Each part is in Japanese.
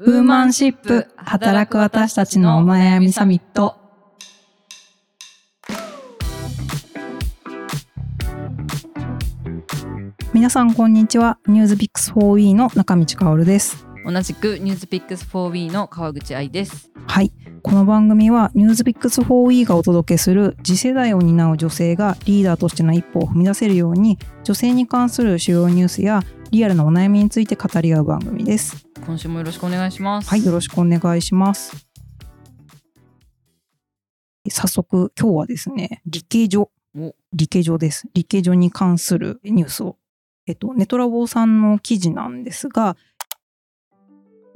ウーマンシップ働く私たちのお悩みサミット。皆さんこんにちは。ニュースピックス 4E の中道香です。同じくニュースピックス 4B の川口愛です。はい。この番組はニュースピックス 4E がお届けする次世代を担う女性がリーダーとしての一歩を踏み出せるように女性に関する主要ニュースやリアルなお悩みについて語り合う番組です。今週もよろしくお願いします。はい、よろしくお願いします。早速、今日はですね、理系女お、理系女です。理系女に関するニュースを、えっと、ネトラボさんの記事なんですが、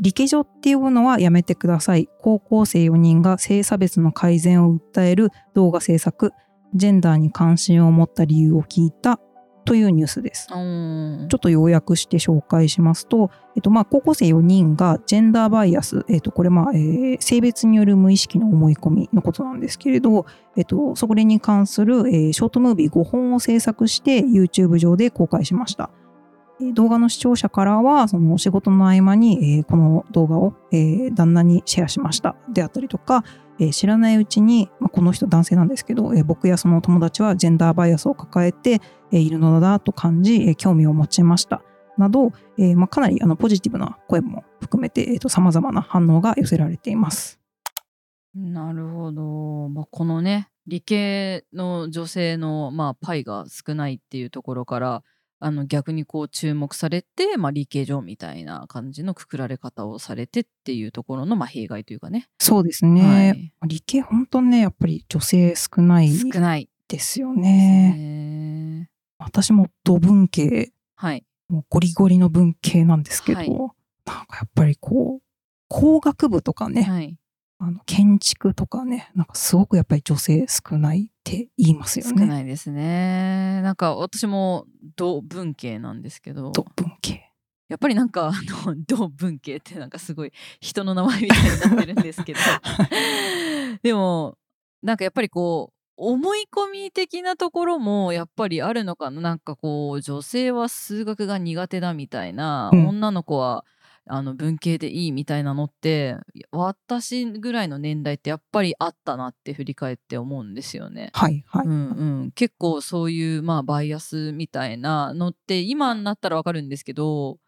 理系女っていうのはやめてください。高校生4人が性差別の改善を訴える動画制作、ジェンダーに関心を持った理由を聞いたというニュースです。ちょっと要約して紹介しますと、えっと、まあ、高校生4人がジェンダーバイアス、えっと、これ、まあ、えー性別による無意識の思い込みのことなんですけれど、えっと、それに関する、えーショートムービー5本を制作して YouTube 上で公開しました。動画の視聴者からは、その仕事の合間に、えーこの動画を、えー旦那にシェアしましたであったりとか、えー知らないうちに、まあ、この人男性なんですけど、え僕やその友達はジェンダーバイアスを抱えて、えいるのだと感じ、え興味を持ちました。など、えまあ、かなりあのポジティブな声も含めて、えー、と様々な反応が寄せられています。なるほど。まあ、このね、理系の女性の、まあ、パイが少ないっていうところから、あの逆にこう注目されて、まあ、理系女みたいな感じのくくられ方をされてっていうところの、まあ、弊害というかね。そうですね。理系本当ね、やっぱり女性少ない少ないですよ。ね。私も土文系、はい。もうゴリゴリの文系なんですけど、はいなんかやっぱりこう、工学部とかね、はい。あの建築とかね、なんかすごくやっぱり女性少ないって言いますよ少ね。ないですね。なんか私も同文系なんですけど、土文系。やっぱりなんかあの同文系ってなんかすごい人の名前みたいになってるんですけど でもなんかやっぱりこう思い込み的なところもやっぱりあるのかななんかこう女性は数学が苦手だみたいな、うん女の子はあの文系でいいみたいなのって私ぐらいの年代ってやっぱりあったなって振り返って思うんですよね。はいはい。うんうん、結構そういう、まあ、バイアスみたいなのって今になったらわかるんですけど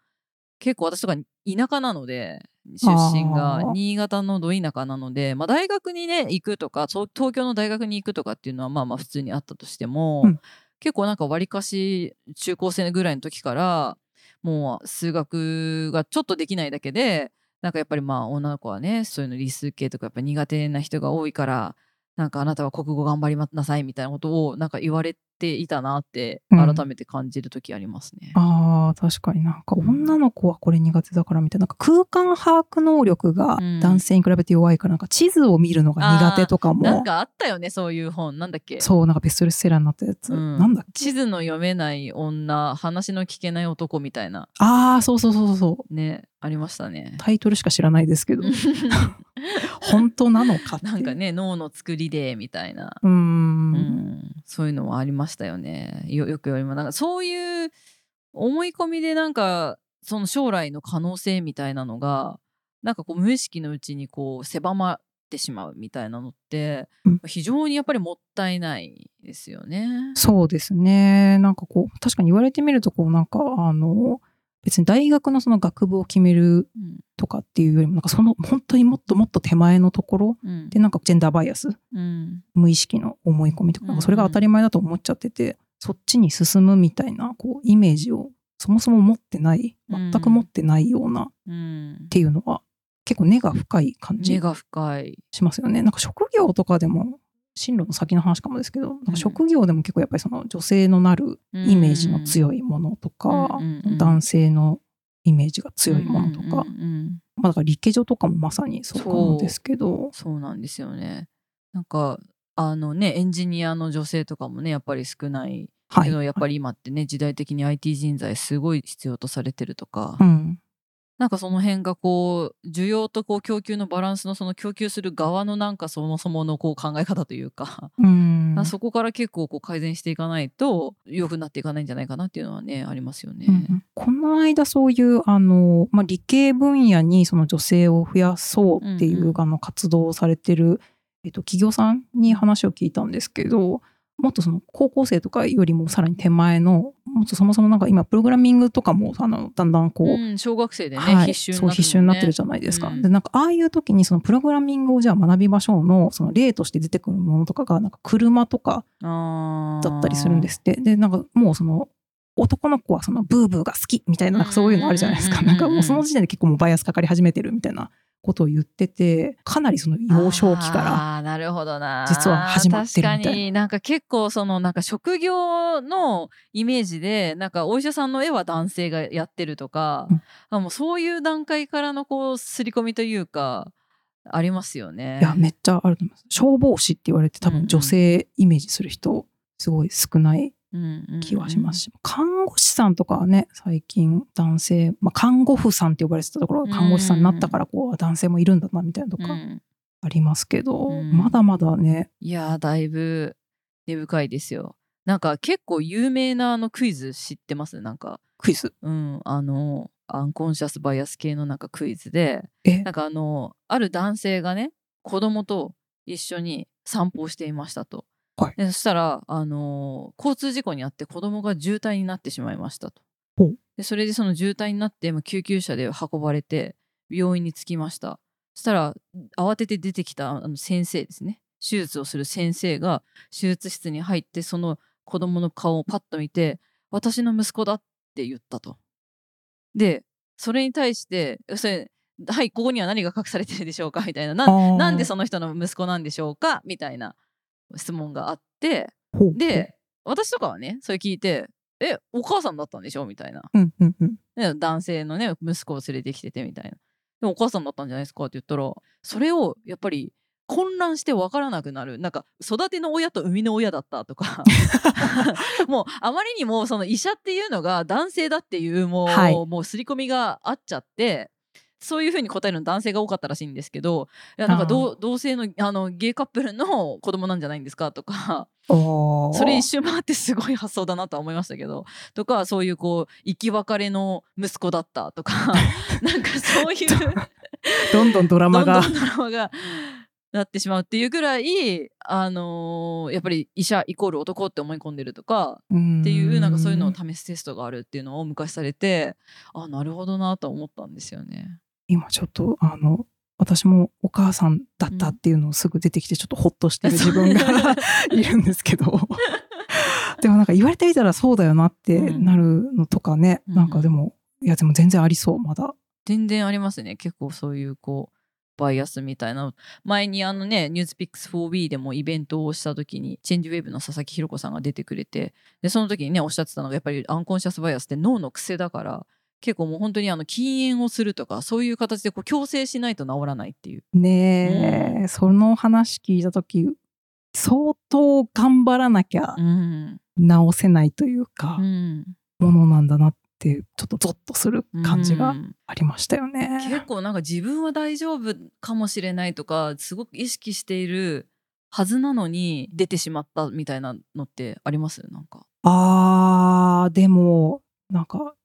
結構私とか田舎なので出身が新潟のど田舎なので、まあ、大学にね行くとか東京の大学に行くとかっていうのはまあまあ普通にあったとしても、うん結構なんかわりかし中高生ぐらいの時からもう数学がちょっとできないだけでなんかやっぱりまあ女の子はねそういうの理数系とかやっぱ苦手な人が多いからなんかあなたは国語頑張りなさいみたいなことをなんか言われていたなってうん。改めて感じる時ありますね。ああ、確かに。なんか女の子はこれ苦手だからみたいな、なんか空間把握能力がうん。男性に比べて弱いから、なんか地図を見るのが苦手とかも、なんかあったよねそういう本。なんだっけ？そう、なんかベストセラーになったやつ。うん。なんだ地図の読めない女話の聞けない男みたいな。ああ、そうそうそうそう。ねありましたね。タイトルしか知らないですけど、本当なのか。なんかね脳の作りでみたいな、うんん、そういうのもありましたよねよよく言われますなんかそういう思い込みでなんかその将来の可能性みたいなのがなんかこう無意識のうちにこう狭まってしまうみたいなのって、うん非常にやっぱりもったいないですよね。そうですね。なんかこう、確かに言われてみると、こう、なんか、あの、別に大学のその学部を決めるうんとかっていうよりも、なんかその本当にもっともっと手前のところうん。で、なんかジェンダーバイアスうん。無意識の思い込みとか、なんかそれが当たり前だと思っちゃってて、そっちに進むみたいなこうイメージをそもそも持ってないうん。全く持ってないようなっうん。ていうのは結構根が深い感じ根が深い。しますよね。なんか職業とかでも進路の先の話かもですけど、なんか職業でも結構やっぱりその女性のなるイメージの強いものとか、男性のイメージが強いものとか、まあだから理系女とかもまさにそうかもですけど、そうなんですよね。なんかあのねエンジニアの女性とかもねやっぱり少ないはい。けど、やっぱり今ってね時代的に IT 人材すごい必要とされてるとか、うん。なんかその辺がこう需要とこう供給のバランスのその供給する側のなんかそもそものこう考え方というか、うん。そこから結構こう改善していかないと良くなっていかないんじゃないかなっていうのはねありますよね。うんうん。この間そういうあの、まあ、理系分野にその女性を増やそうっていう、うあの活動をされてる、えっと、企業さんに話を聞いたんですけどもっとその高校生とかよりもさらに手前のそもそもなんか今プログラミングとかもあのだんだんこう、うん、小学生でね、はい、必修にそうなってるもんね必修になってるじゃないですか。うんでなんかああいう時にそのプログラミングをじゃあ学びましょうのその例として出てくるものとかがなんか車とかだったりするんですって。でなんかもうその男の子はそのブーブーが好きみたいななんかそういうのあるじゃないですか。なんかもうその時点で結構もうバイアスかかり始めてるみたいなことを言っててかなりその幼少期からなるほどな実は始まってるみたいな確かになんか結構そのなんか職業のイメージでなんかお医者さんの絵は男性がやってるとか、うんあもうそういう段階からのこう刷り込みというかありますよね。いやめっちゃあると思います。消防士って言われて多分女性イメージする人すごい少ない気はしますし、看護師さんとかはね最近男性、まあ、看護婦さんって呼ばれてたところが看護師さんになったからこう男性もいるんだなみたいなとかうん。ありますけど、うん。まだまだね。いやーだいぶ根深いですよ。なんか結構有名なあのクイズ知ってます？なんか。クイズ？うん。あのアンコンシャスバイアス系のなんかクイズでえ？なんかあのある男性がね子供と一緒に散歩をしていましたと。はいでそしたら、あのー交通事故にあって子供が渋滞になってしまいましたと。でそれでその渋滞になってまあ救急車で運ばれて病院に着きました。そしたら慌てて出てきたあの先生ですね手術をする先生が手術室に入ってその子供の顔をパッと見て「私の息子だ」って言ったと。でそれに対して「それはいここには何が隠されてるでしょうか?」みたいななんでその人の息子なんでしょうか？みたいな質問があってで私とかはねそれ聞いて「えお母さんだったんでしょ?」みたいな、うんうんうん。ね、男性のね息子を連れてきててみたいな「でもお母さんだったんじゃないですか?」って言ったらそれをやっぱり混乱して分からなくなる。なんか育ての親と生みの親だったとか。もうあまりにもその医者っていうのが男性だっていうもう,、はい。もう刷り込みがあっちゃってそういうふうに答えるの男性が多かったらしいんですけどいやなんか同同性のあのゲイカップルの子供なんじゃないんですか？とかそれ一周回ってすごい発想だなとは思いましたけどとかそういうこう生き別れの息子だったとか なんかそういうどんどんドラどマが。んどんドラマがなってしまうっていうぐらい、あのーやっぱり医者イコール男って思い込んでるとかっっていうなんかそういうのを試すテストがあるっていうのを昔されてあなるほどなと思ったんですよね。今ちょっとあの私もお母さんだったっていうのをすぐ出てきてちょっとホッとしてる自分が いるんですけど。でもなんか言われてみたらそうだよなってなるのとかね、うん。なんかでもいやでも全然ありそうまだ。全然ありますね。結構そういうこうバイアスみたいな。前にあのね「ニュースピックス 4B」でもイベントをした時にチェンジウェーブの佐々木ひ子さんが出てくれてでその時にねおっしゃってたのがやっぱりアンコンシャスバイアスって脳の癖だから結構もう本当にあの禁煙をするとかそういう形でこう強制しないと治らないっていう。ねえ、その話聞いた時相当頑張らなきゃうん直せないというかう、んものなんだなってちょっとゾッとする感じがうんありましたよね。結構なんか自分は大丈夫かもしれないとかすごく意識しているはずなのに出てしまったみたいなのってあります？なんか。あーでもなんか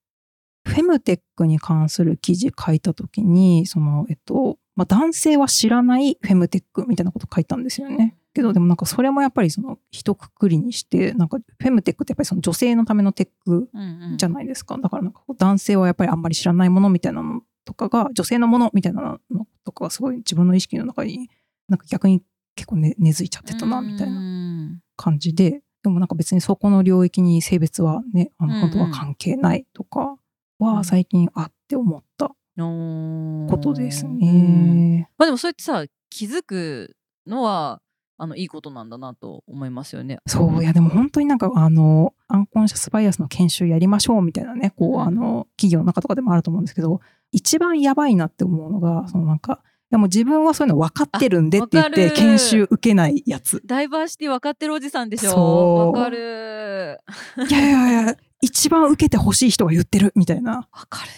フェムテックに関する記事書いた時にそのえっと、まあ、男性は知らないフェムテックみたいなこと書いたんですよね。けどでもなんかそれもやっぱりその一括りにしてなんかフェムテックってやっぱりその女性のためのテックじゃないですか、だからなんか男性はやっぱりあんまり知らないものみたいなのとかが女性のものみたいなのとかがすごい自分の意識の中になんか逆に結構ね根付いちゃってたなみたいなな。感じででもなんか別にそこの領域に性別はねあうんうんの本当は関係ないとかうんは最近あって思ったこことですね。まあでもそうやってさ気づくのはあのいいことなんだなと思いますよね。そういやでも本当になんかあのアンコンシャスバイアスの研修やりましょうみたいなねこう、うん。あの企業の中とかでもあると思うんですけど一番やばいなって思うのがそのなんかいやもう自分はそういうの分かってるんでって言って研修受けないやつ。ダイバーシティ分かってるおじさんでしょ。そう。わかる。いやいやいや一番受けてほしい人が言ってるみたいな。わかる。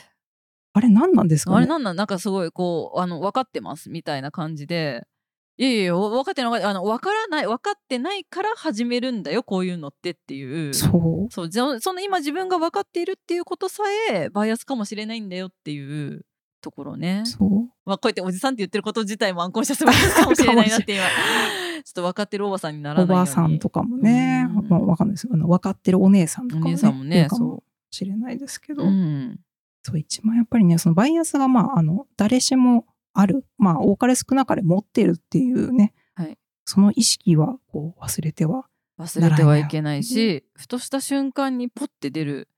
あれ何なんですかね？あれなんなんなんかすごいこうあの分かってますみたいな感じで。いやいや分かってないあの分からない分かってないから始めるんだよこういうのってっていう。そう。そうじゃその今自分が分かっているっていうことさえバイアスかもしれないんだよっていう。ところね。そう。まあ、こうやっておじさんって言ってること自体もアンコンシャスバイアスかもしれないなって今 ちょっと分かってるおばさんにならおないように。ばあさんとかもね、うん。まあ、わかんないですあの分かってるお姉さんとかもねお姉さんもねかもそしれないですけど、う、うん、そう一番やっぱりねそのバイアスがまああの誰しもあるまあ多かれ少なかれ持ってるっていうね、はい。その意識はこう忘れては忘れてはいけないしふとした瞬間にポッて出る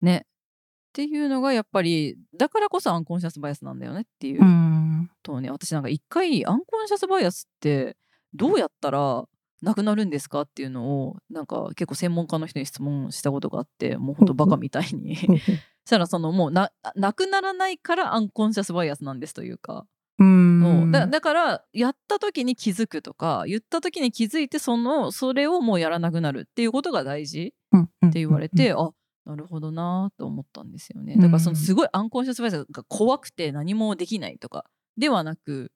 ね。っていうのがやっぱりだからこそアンコンシャスバイアスなんだよねっていううん。とね私なんか一回アンコンシャスバイアスってどうやったらなくなるんですかっていうのをなんか結構専門家の人に質問したことがあってもうほんとバカみたいに。そしたらそのもうななくならないからアンコンシャスバイアスなんですというか。うだだからやった時に気づくとか言った時に気づいてそのそれをもうやらなくなるっていうことが大事うんうんって言われて、あなるほどなと思ったんですよね。だからそのすごいアンコンシャスバイアスが怖くて何もできないとかではなく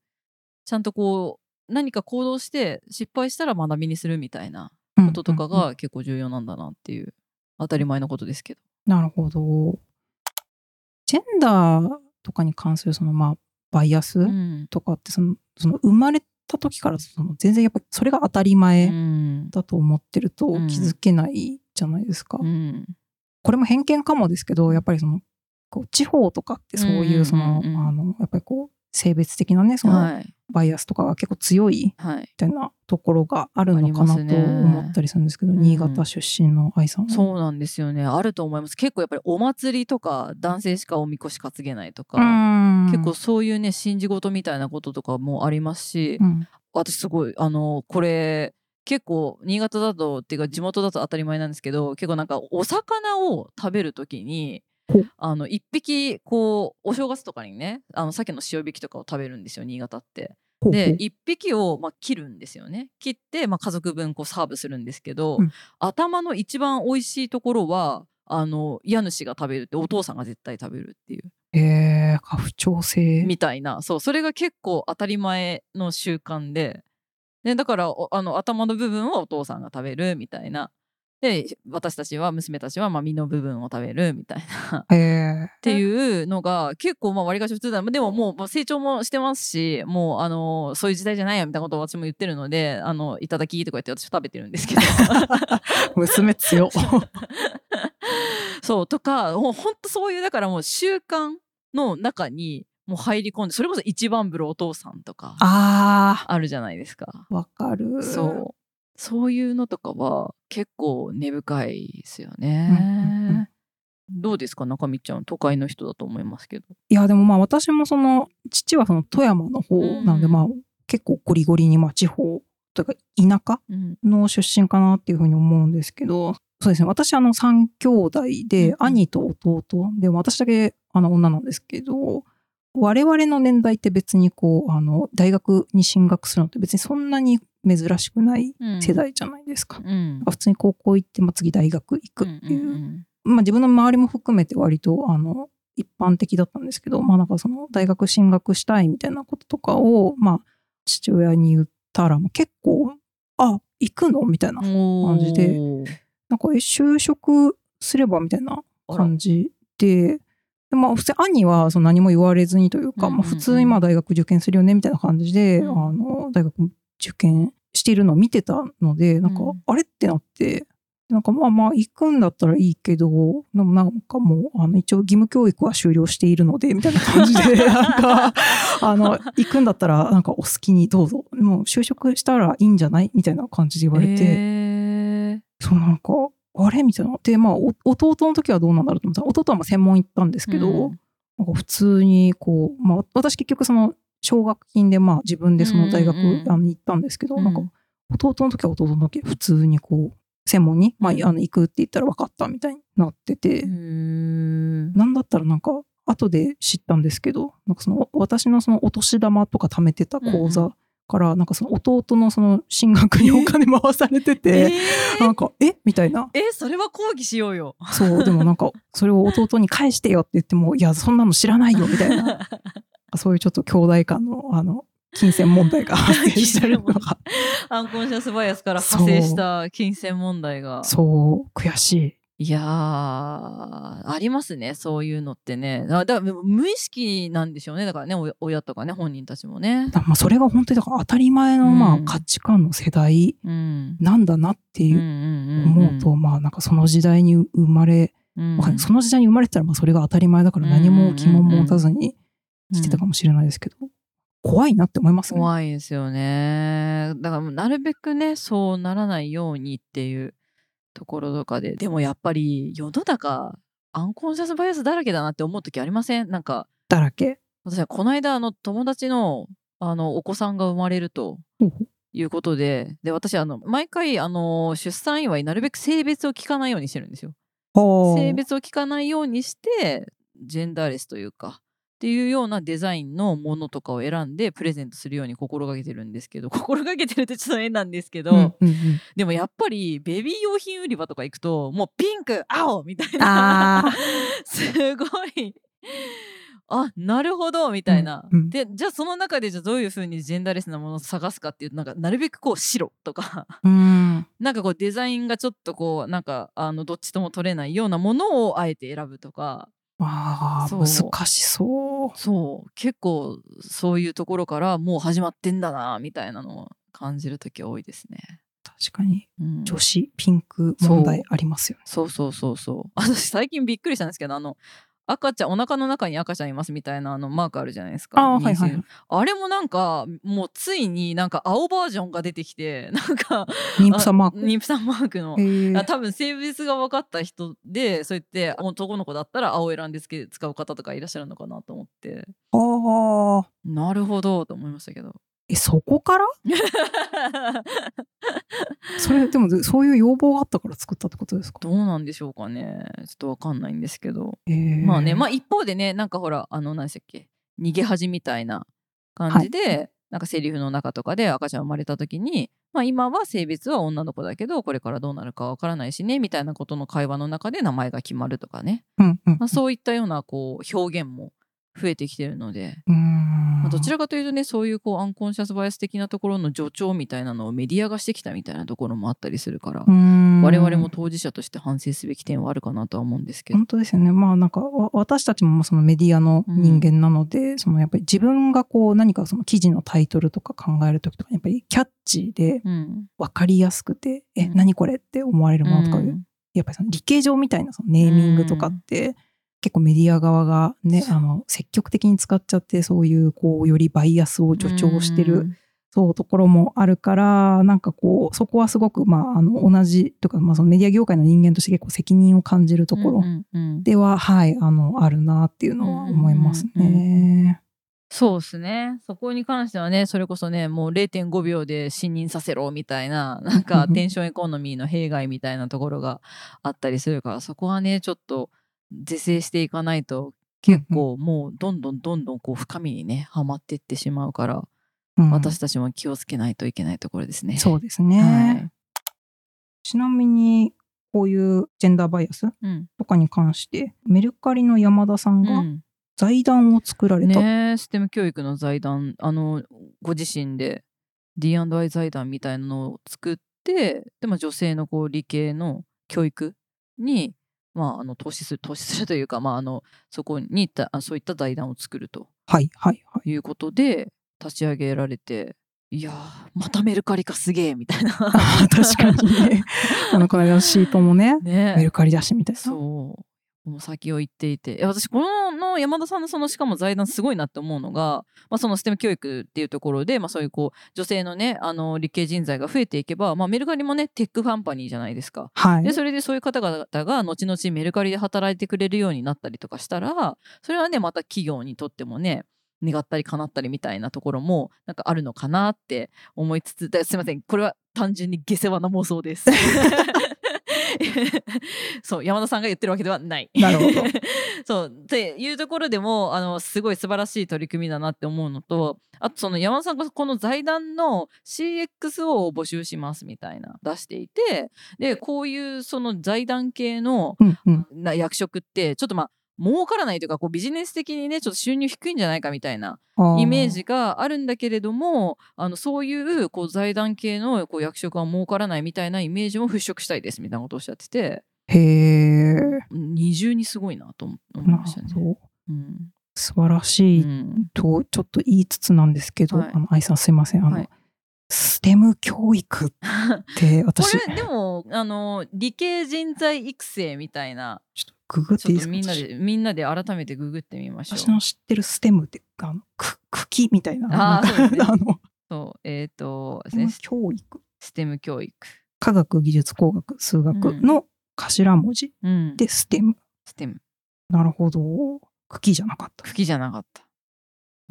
ちゃんとこう何か行動して失敗したら学びにするみたいなこととかうんうんうん。が結構重要なんだなっていう当たり前のことですけど。なるほど。ジェンダーとかに関するそのまあバイアスうん。とかってそのその生まれた時からその全然やっぱりそれが当たりう前ん。だと思ってるとうん。気づけないじゃないですか。うん。これも偏見かもですけどやっぱりそのこう地方とかってそういうその、うんうんうんうん。あのやっぱりこう性別的なねそのはい。バイアスとかが結構強いはい。みたいなところがあるのかなと思ったりするんですけど、うん。新潟出身の愛さんは。そうなんですよね。あると思います。結構やっぱりお祭りとか男性しかおみこし担げないとか、うん。結構そういうね信じ事みたいなこととかもありますし、うん。私すごいあのこれ結構新潟だとっていうか地元だと当たり前なんですけど結構なんかお魚を食べる時にあの一匹こうお正月とかにねあの鮭の塩引きとかを食べるんですよ新潟って。で1匹を、まあ、切るんですよね。切って、まあ、家族分こうサーブするんですけど、うん。頭の一番美味しいところはあの家主が食べるってお父さんが絶対食べるっていう。えー、家父長制みたいな。そうそれが結構当たり前の習慣で。でだからおあの頭の部分はお父さんが食べるみたいなで私たちは娘たちはまあ身の部分を食べるみたいな。え。ー、っていうのが結構まあ割りかし普通だ。でももうまあ成長もしてますしもうあのそういう時代じゃないよみたいなことを私も言ってるのであのいただきとか言って私食べてるんですけど。娘強っ。そうとかもうほんとそういうだからもう習慣の中にもう入り込んでそれこそ一番風呂お父さんとかああるじゃないですか。ーわかる。そうそういうのとかは結構根深いですよね。どうですか中道ちゃん都会の人だと思いますけど。いやでもまあ私もその父はその富山の方なんで、うん。まあ結構ゴリゴリにまあ地方というか田舎うん。の出身かなっていうふうに思うんですけどそうですね。私あの3兄弟で、うん兄と弟で私だけあの女なんですけど我々の年代って別にこうあの大学に進学するのって別にそんなに珍しくない世代じゃないですか。うん。普通に高校行って、まあ、次大学行くっていう、んんまあ、自分の周りも含めて割とあの一般的だったんですけど、まあ、なんかその大学進学したいみたいなこととかを、まあ、父親に言ったら結構あ行くのみたいなうん感じでなんかえ就職すればみたいな感じで。でまあ、普通兄はその何も言われずにというか、うんうんうん。まあ、普通にまあ大学受験するよねみたいな感じで、うん。あの大学受験しているのを見てたのでなんか、うんあれってなってなんかまあまあ行くんだったらいいけどでもなんかもうあの一応義務教育は終了しているのでみたいな感じで なんかあの行くんだったらなんかお好きにどうぞ。もう就職したらいいんじゃない？みたいな感じで言われて。へそうなんかあれ？みたいな。でまあお弟の時はどうなんだろうと思った。ら弟はまあ専門行ったんですーけど、うん。なんか普通にこう、まあ、私結局その奨学金でまあ自分でその大学、うんうんうんあの行ったんですけど、うん。なんか弟の時は弟の時普通にこう専門に、まあ、うん。あの行くって言ったら分かったみたいになってて、へーなんだったらなんか後で知ったんですけどなんかその私のそのお年玉とか貯めてた口座からなんかその弟のその進学にお金回されてて、えなんかえ？みたいな。えそれは抗議しようよ。そうでもなんかそれを弟に返してよって言ってもいやそんなの知らないよみたいな そういうちょっと兄弟間のあの金銭問題が 発生してるのが。アンコンシャスバイアスから派生した金銭問題が。そう悔しい。いやーありますねそういうのってね。だだから無意識なんでしょうね。だからねお親とかね本人たちもね。だまあそれが本当にだから当たり前のまあ価値観の世代うん。なんだなっていう思うと、まあなんかその時代に生まれ、うん。その時代に生まれてたらまあそれが当たり前だから何も疑問も持たずにしてたかもしれないですけど、怖いなって思いますね。怖いですよねだからもうなるべくねそうならないようにっていうところとかででもやっぱり世の中アンコンシャスバイアスだらけだなって思う時ありません？なんかだらけ？私はこの間あの友達のあのお子さんが生まれるということでで私あの毎回あの出産祝いなるべく性別を聞かないようにしてるんですよ。はあ性別を聞かないようにしてジェンダーレスというかっていうようなデザインのものとかを選んでプレゼントするように心がけてるんですけど 心がけてるってちょっと変なんですけど、うんうんうん。でもやっぱりベビー用品売り場とか行くともうピンク青みたいな すごいあなるほどみたいな、うんうん。でじゃあその中でじゃあどういうふうにジェンダーレスなものを探すかっていうとなんかなるべくこう白とかうん。なんかこうデザインがちょっとこうなんかあのどっちとも取れないようなものをあえて選ぶとかあーそう難しそう。そう結構そういうところからもう始まってんだなみたいなのを感じる時多いですね。確かにうん、女子ピンク問題ありますよね。そうそうそうそう 私最近びっくりしたんですけどあの赤ちゃんお腹の中に赤ちゃんいますみたいなあのマークあるじゃないですか。あーはいはい。あれもなんかもうついになんか青バージョンが出てきてなんか妊婦さんマーク？あ妊婦さんマークの。多分性別が分かった人でそうやって男の子だったら青を選んで使う方とかいらっしゃるのかなと思って。ああ。なるほどと思いましたけどえ、そこから？それ、でも、そういう要望があったから作ったってことですか？どうなんでしょうかね。ちょっと分かんないんですけど。えー。まあねまあ一方でねなんかほらあの何でしたっけ？逃げ恥みたいな感じで、なんかセリフの中とかで赤ちゃん生まれた時に、まあ、今は性別は女の子だけどこれからどうなるかわからないしねみたいなことの会話の中で名前が決まるとかね、うんうん。まあ、そういったようなこう表現も増えてきてるので、まあ、どちらかというとねそういうこうアンコンシャスバイアス的なところの助長みたいなのをメディアがしてきたみたいなところもあったりするから、我々も当事者として反省すべき点はあるかなとは思うんですけど。本当ですよね。まあなんかわ私たちもそのメディアの人間なので、そのやっぱり自分がこう何かその記事のタイトルとか考えるときとかやっぱりキャッチーでうん。分かりやすくて、えうん。何これって思われるものとか、うん。やっぱりその理系上みたいなそのネーミングとかって、結構メディア側がねあの積極的に使っちゃってそういうこうよりバイアスを助長してる、うんそうところもあるからなんかこうそこはすごくまああの同じとか、まあ、そのメディア業界の人間として結構責任を感じるところうんうんうん。では、はいあのあるなっていうのは思いますうんうんね。そうですね。そこに関してはねそれこそねもう0.5秒で信任させろみたいな なんかうんうんテンションエコノミーの弊害みたいなところがあったりするからそこはねちょっと是正していかないと結構もうどんどんどんどんこう深みにねはまっていってしまうから、うん。私たちも気をつけないといけないところですね。そうですね、はい。ちなみにこういうジェンダーバイアスうん。とかに関してメルカリの山田さんがうん。財団を作られた、ねえステム教育の財団あのご自身で D&I 財団みたいなのを作ってで、まあ、女性のこう理系の教育に、まあ、あの投資する投資するというか、まあ、あのそこにたあ そういった財団を作ると。はいはいはい。いうことで立ち上げられていやーまたメルカリかすげえみたいな。確かにね。あのこの間のシートもねね。メルカリだしみたいな。そう。もう先を行っていてえ私このの山田さんのそのしかも財団すごいなって思うのが、まあ、その STEM 教育っていうところで、まあ、そういうこう女性のねあの理系人材が増えていけば、まあ、メルカリもね tech company じゃないですか。はいでそれでそういう方々が後々メルカリで働いてくれるようになったりとかしたらそれはねまた企業にとってもね願ったり叶ったりみたいなところもなんかあるのかなって思いつつですいませんこれは単純に下世話な妄想です。そう山田さんが言ってるわけではない。なるほど そうっていうところでもあのすごい素晴らしい取り組みだなって思うのとあとその山田さんがこの財団の CXO を募集しますみたいな出していてでこういうその財団系のうんうんな役職ってちょっとまあ儲からないというかこうビジネス的にねちょっと収入低いんじゃないかみたいなイメージがあるんだけれどもあのそういうこう財団系のこう役職は儲からないみたいなイメージも払拭したいですみたいなことをおっしゃってて。へえ。うん二重にすごいなと思思いなましたね。素晴らしいうん。とちょっと言いつつなんですけど、はい。あの愛さんすいません。あの、はい。ステム教育って こ私。れでもあの理系人材育成みたいな。ちょっとググっちていいですか？みんなでみんなで改めてググってみましょ私う。の知ってるステムってあのく茎みたいな。あそうですね。あの。そうえっ、とステムですね教育。ステム教育。科学技術工学数学の頭文字うん、で STEM、STEM。なるほど。茎じゃなかった。茎じゃなかった。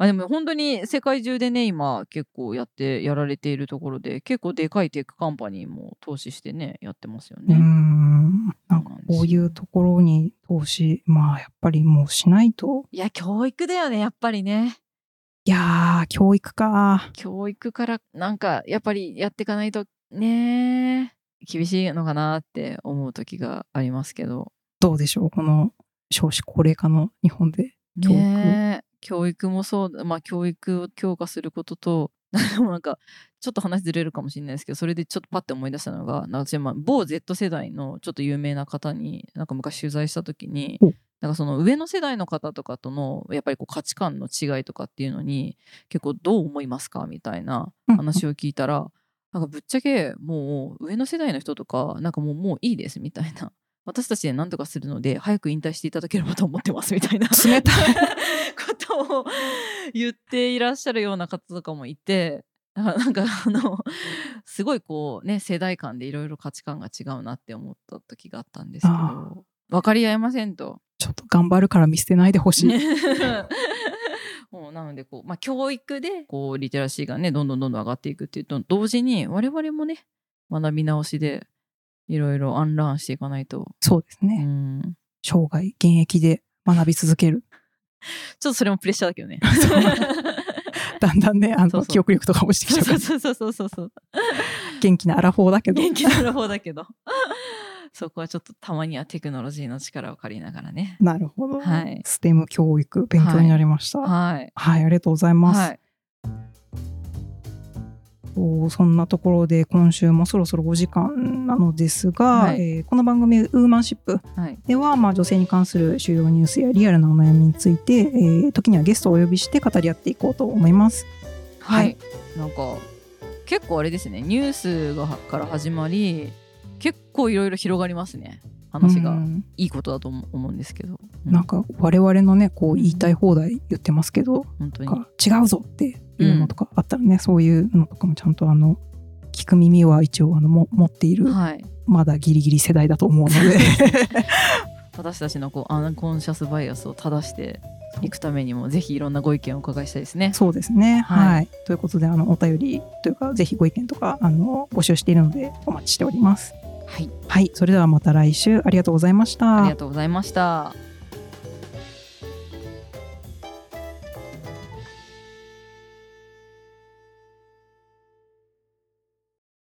あでも本当に世界中でね今結構やってやられているところで結構でかい tech company も投資してねやってますよね。んなんなんですよこういうところに投資まあやっぱりもうしないといや教育だよねやっぱりね。いやー教育か教育からなんかやっぱりやっていかないとね厳しいのかなって思う時がありますけど。どうでしょうこの少子高齢化の日本で教育ねえ教育もそうだまあ教育を強化することとでも なんかちょっと話ずれるかもしれないですけどそれでちょっとパッて思い出したのがなんか私まあ某 Z 世代のちょっと有名な方になんか昔取材した時におなんかその上の世代の方とかとのやっぱりこう価値観の違いとかっていうのに結構どう思いますかみたいな話を聞いたらなんかぶっちゃけもう上の世代の人とかなんかもうもういいですみたいな私たちで何とかするので早く引退していただければと思ってますみたいな。冷たい。ことを言っていらっしゃるような方とかもいてなんかあのすごいこうね世代間でいろいろ価値観が違うなって思った時があったんですけあど分かり合えませんと。ちょっと頑張るから見捨てないでほしい、もうなのでこう、まあ、教育でこうリテラシーがねどんどんどんどん上がっていくっていうと同時に我々もね学び直しでいろいろアンラーンしていかないと、うそうですね、ん、生涯現役で学び続ける。ちょっとそれもプレッシャーだけどね。だんだんねあのそうそう。記憶力とか落ちてきちゃうから。そうそうそうそうそう元気なアラフォーだけど。元気な方だけど。そこはちょっとたまにはテクノロジーの力を借りながらね。なるほど、はい。ステム教育勉強になりました。はい、はいありがとうございます、はいそんなところで今週もそろそろお時間なのですが、はい。えーこの番組「ウーマンシップはい」では、まあ、女性に関する主要ニュースやリアルなお悩みについて、えー時にはゲストをお呼びして語り合っていこうと思います。はい、はい。なんか結構あれですね。ニュースがから始まり結構いろいろ広がりますね。話がうん。いいことだと思思うんですけど、うなんか我々のねこう言いたい放題言ってますけど、本当に。違うぞっていうのとかあったらね、そういうのとかもちゃんとあの聞く耳は一応あのも持っているはい。まだギリギリ世代だと思うので。私たちのこうアンコンシャスバイアスを正していくためにもぜひいろんなご意見をお伺いしたいですね。そうですね。はい。はい、ということであのお便りというかぜひご意見とかあの募集しているのでお待ちしております。はい。はい、それではまた来週。ありがとうございました。ありがとうございました